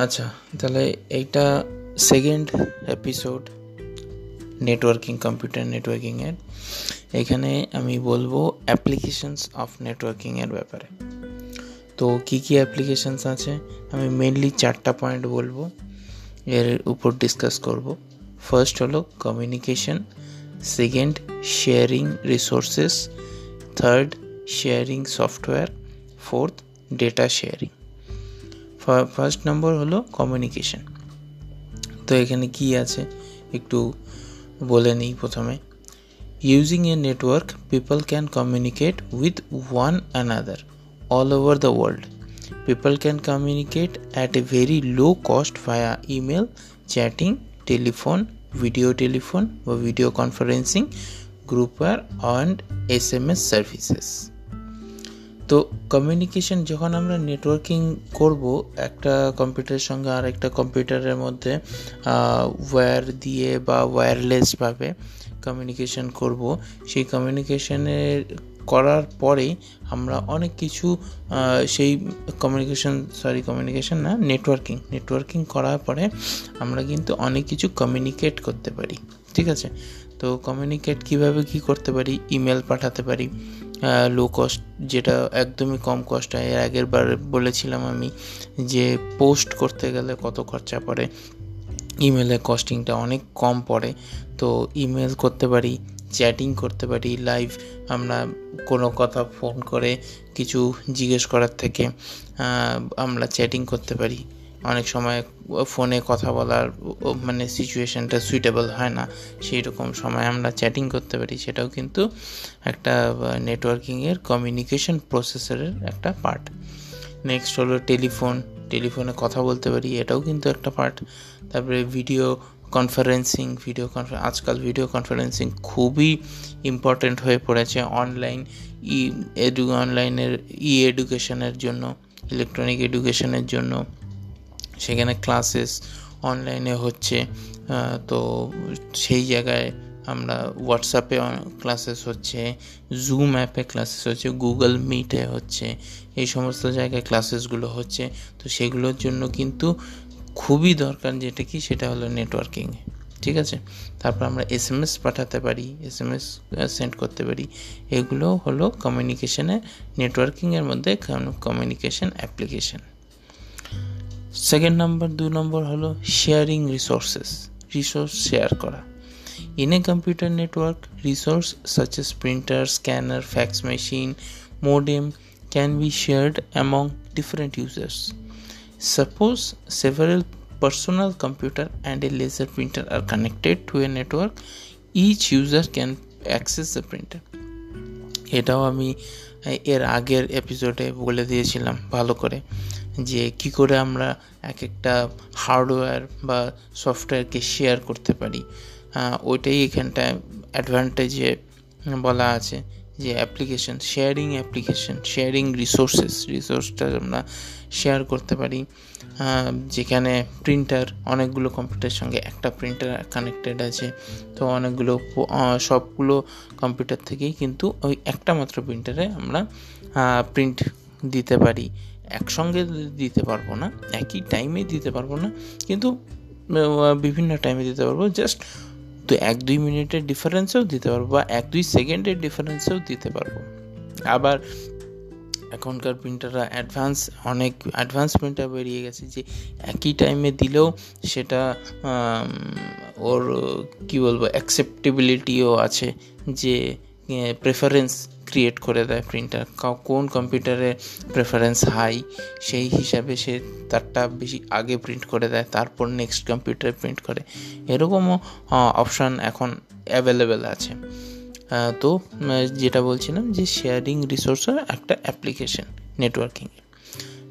আচ্ছা তাহলে এইটা সেকেন্ড এপিসোড নেটওয়ার্কিং কম্পিউটার নেটওয়ার্কিংয়ের এখানে আমি বলব অ্যাপ্লিকেশনস অফ নেটওয়ার্কিংয়ের ব্যাপারে। তো কী কী অ্যাপ্লিকেশানস আছে? আমি মেনলি চারটা পয়েন্ট বলব, এর উপর ডিসকাস করব। ফার্স্ট হলো communication second sharing resources third sharing software fourth data sharing first number হলো কমিউনিকেশন তো এখানে কি আছে? একটু বলে নিই প্রথমে। Using a network people can communicate with one another all over the world people can communicate at a very low cost via email chatting telephone video telephone বা video conferencing groupware and S M S services তো communication যখন আমরা networking করব, একটা কম্পিউটারের সঙ্গে আর একটা কম্পিউটারের মধ্যে ওয়্যার দিয়ে বা ওয়্যারলেসভাবে কমিউনিকেশন করব। সেই কমিউনিকেশনের করার পরেই আমরা অনেক কিছু সেই কমিউনিকেশন সরি কমিউনিকেশন না নেটওয়ার্কিং নেটওয়ার্কিং করার পরে আমরা কিন্তু অনেক কিছু কমিউনিকেট করতে পারি। ঠিক আছে? তো কমিউনিকেট কীভাবে কি করতে পারি? ইমেল পাঠাতে পারি। লো কস্ট যেটা একদমই কম কস্ট হয়। এর আগের বার বলেছিলাম আমি যে পোস্ট করতে গেলে কত খরচা পড়ে? ইমেলে কস্টিংটা অনেক কম পড়ে। তো ইমেল করতে পারি চ্যাটিং করতে পারি লাইভ আমরা কোনো কথা ফোন করে কিছু জিজ্ঞেস করার থেকে আমরা চ্যাটিং করতে পারি। অনেক সময় ফোনে কথা বলার মানে সিচুয়েশানটা সুইটেবল হয় না। সেই রকম সময় আমরা চ্যাটিং করতে পারি। সেটাও কিন্তু একটা নেটওয়ার্কিংয়ের কমিউনিকেশন প্রসেসরের একটা পার্ট নেক্সট হলো টেলিফোন টেলিফোনে কথা বলতে পারি, এটাও কিন্তু একটা পার্ট তারপরে ভিডিও কনফারেন্সিং ভিডিও কনফারেন্স আজকাল ভিডিও কনফারেন্সিং খুবই ইম্পর্টেন্ট হয়ে পড়েছে অনলাইন ই এডু অনলাইনের ই এডুকেশনের জন্য ইলেকট্রনিক এডুকেশনের জন্য। সেখানে ক্লাসেস অনলাইনে হচ্ছে তো সেই জায়গায় আমরা হোয়াটসঅ্যাপে ক্লাসেস হচ্ছে জুম অ্যাপে ক্লাসেস হচ্ছে গুগল মিটে হচ্ছে, এই সমস্ত জায়গায় ক্লাসেসগুলো হচ্ছে, তো সেগুলোর জন্য কিন্তু খুবই দরকার যেটা কি, সেটা হলো নেটওয়ার্কিং ঠিক আছে? তারপর আমরা এস এম এস পাঠাতে পারি এস এম এস সেন্ড করতে পারি, এগুলো হলো কমিউনিকেশানে নেটওয়ার্কিংয়ের মধ্যে কমিউনিকেশন অ্যাপ্লিকেশন সেকেন্ড নাম্বার দু নম্বর হলো শেয়ারিং রিসোর্সেস রিসোর্স শেয়ার করা in a computer network resource such as printer scanner fax machine modem can be shared among different users suppose several personal computer and a laser printer are connected to a network each user can access the printer এটাও আমি এর আগের এপিসোডে বলে দিয়েছিলাম ভালো করে যে কি করে আমরা এক একটা হার্ডওয়্যার বা সফটওয়্যারকে শেয়ার করতে পারি। ওইটাই এখানটায় অ্যাডভান্টেজে বলা আছে। যে application sharing application sharing resources রিসোর্সটা আমরা শেয়ার করতে পারি যেখানে প্রিন্টার অনেকগুলো কম্পিউটারের সঙ্গে একটা প্রিন্টার কানেক্টেড আছে, তো অনেকগুলো সবগুলো কম্পিউটার থেকেই কিন্তু ওই একটা মাত্র প্রিন্টারে আমরা প্রিন্ট দিতে পারি। একসঙ্গে দিতে পারব না, একই টাইমে দিতে পারব না, কিন্তু বিভিন্ন টাইমে দিতে পারব জাস্ট তো এক দুই মিনিটের ডিফারেন্সেও দিতে পারব বা এক দুই সেকেন্ডের ডিফারেন্সেও দিতে পারব। আবার এখনকার প্রিন্টাররা অ্যাডভান্স অনেক অ্যাডভান্স প্রিন্টার বেরিয়ে গেছে যে একই টাইমে দিলেও সেটা ওর কি বলব অ্যাকসেপ্টেবিলিটিও আছে যে প্রেফারেন্স ক্রিয়েট করে দেয় প্রিন্টার কোন কম্পিউটারে প্রেফারেন্স হাই সেই হিসাবে সে তারটা বেশি আগে প্রিন্ট করে দেয়, তারপর নেক্সট কম্পিউটারে প্রিন্ট করে। এরকমও অপশান এখন অ্যাভেলেবেল আছে। তো যেটা বলছিলাম যে শেয়ারিং রিসোর্সের একটা অ্যাপ্লিকেশন নেটওয়ার্কিংয়ে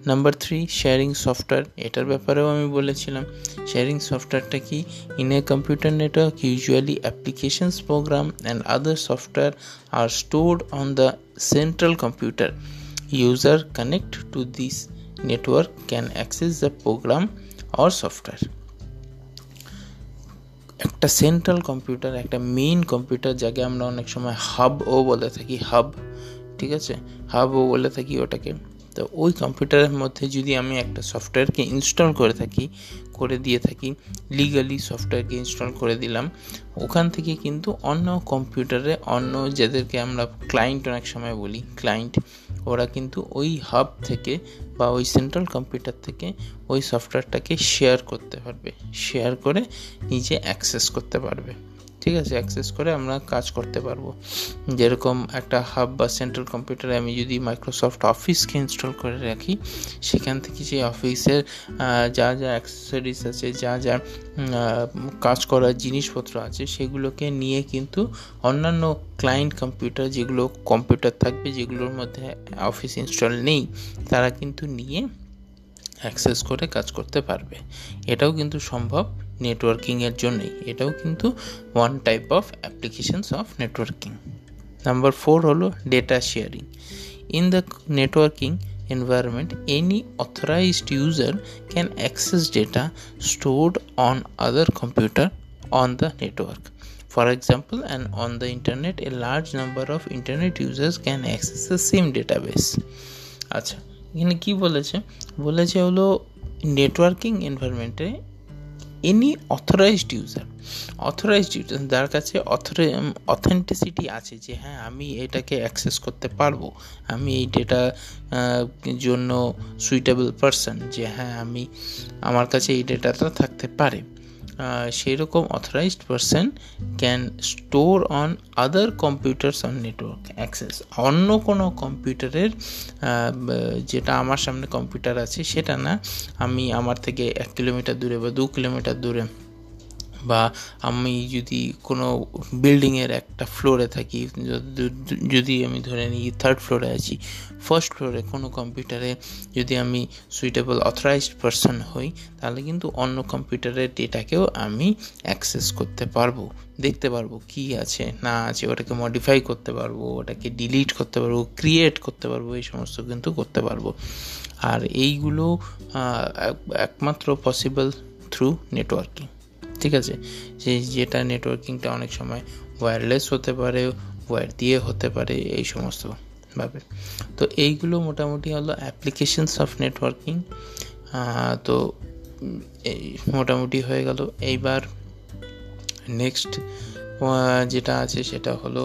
নাম্বার থ্রি শেয়ারিং সফটওয়্যার এটার ব্যাপারেও আমি বলেছিলাম। শেয়ারিং সফটওয়্যারটা কি? In a computer network usually applications program and other software are stored on the central computer user connect to this network can access the program or software একটা central computer একটা main computer যাকে আমরা অনেক সময় hub ও বলে থাকি hub ঠিক আছে? হাব ও বলে থাকি ওটাকে। তো ওই কম্পিউটারের মধ্যে যদি আমি একটা সফটওয়্যারকে ইনস্টল করে থাকি, করে দিয়ে থাকি লিগালি সফটওয়্যারকে ইনস্টল করে দিলাম, ওখান থেকে কিন্তু অন্য কম্পিউটারে অন্য যাদেরকে আমরা ক্লায়েন্ট অনেক সময় বলি ক্লায়েন্ট ওরা কিন্তু ওই হাব থেকে বা ওই সেন্ট্রাল কম্পিউটার থেকে ওই সফটওয়্যারটাকে শেয়ার করতে পারবে শেয়ার করে নিজে অ্যাক্সেস করতে পারবে। ঠিক আছে অ্যাক্সেস করে আমরা কাজ করতে পারব। যেরকম একটা হাব বা সেন্ট্রাল কম্পিউটারে আমি যদি মাইক্রোসফট অফিসকে ইনস্টল করে রাখি, সেখান থেকে যে অফিসের যা যা অ্যাক্সেসরিজ আছে, যা যা কাজ করার জিনিসপত্র আছে, সেগুলোকে নিয়ে কিন্তু অন্যান্য ক্লায়েন্ট কম্পিউটার যেগুলো কম্পিউটার থাকবে, যেগুলোর মধ্যে অফিস ইনস্টল নেই, তারা কিন্তু নিয়ে অ্যাক্সেস করে কাজ করতে পারবে। এটাও কিন্তু সম্ভব। নেটওয়ার্কিংয়ের জন্যই। এটাও কিন্তু one type of applications of networking number four হলো data sharing in the networking environment any authorized user can access data stored on other computer on the network for example and on the internet a large number of internet users can access the same database আচ্ছা এখানে কী বলেছে? বলেছে হলো networking এনভায়রনমেন্টে any authorized user authorized user যার কাছে authenticity আছে যে হ্যাঁ আমি এটাকে অ্যাক্সেস করতে পারব, আমি এই ডেটা জন্য সুইটেবল পারসন যে হ্যাঁ আমি আমার কাছে এই ডেটাটা থাকতে পারে। সেই রকম authorized person can store on other computers on network access অন্য কোনো কম্পিউটারের যেটা আমার সামনে কম্পিউটার আছে, সেটা না। আমি আমার থেকে এক কিলোমিটার দূরে বা দু কিলোমিটার দূরে বা আমি যদি কোনো বিল্ডিংয়ের একটা ফ্লোরে থাকি, যদি আমি ধরে নিই থার্ড ফ্লোরে আছি ফার্স্ট ফ্লোরে কোনো কম্পিউটারে যদি আমি সুইটেবল অথরাইজড পারসন হই, তাহলে কিন্তু অন্য কম্পিউটারের ডেটাকেও আমি অ্যাক্সেস করতে পারব। দেখতে পারব কি আছে, না আছে, ওটাকে মডিফাই করতে পারব, ওটাকে ডিলিট করতে পারব ক্রিয়েট করতে পারব, এই সমস্ত কিন্তু করতে পারব। আর এইগুলো একমাত্র পসিবল থ্রু নেটওয়ার্কিং ঠিক আছে? সেই যেটা নেটওয়ার্কিংটা অনেক সময় ওয়্যারলেস হতে পারে ওয়্যার দিয়ে হতে পারে, এই সমস্ত ভাবে। তো এইগুলো মোটামুটি হলো অ্যাপ্লিকেশনস অফ নেটওয়ার্কিং তো এই মোটামুটি হয়ে গেল। এইবার নেক্সট যেটা আছে সেটা হলো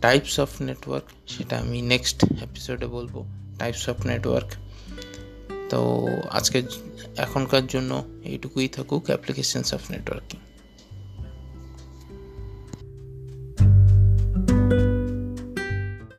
টাইপস অফ নেটওয়ার্ক সেটা আমি নেক্সট এপিসোডে বলব। টাইপস অফ নেটওয়ার্ক তো আজকে এখনকার জন্য এইটুকুই থাকুক অ্যাপ্লিকেশনস অফ নেটওয়ার্কিং।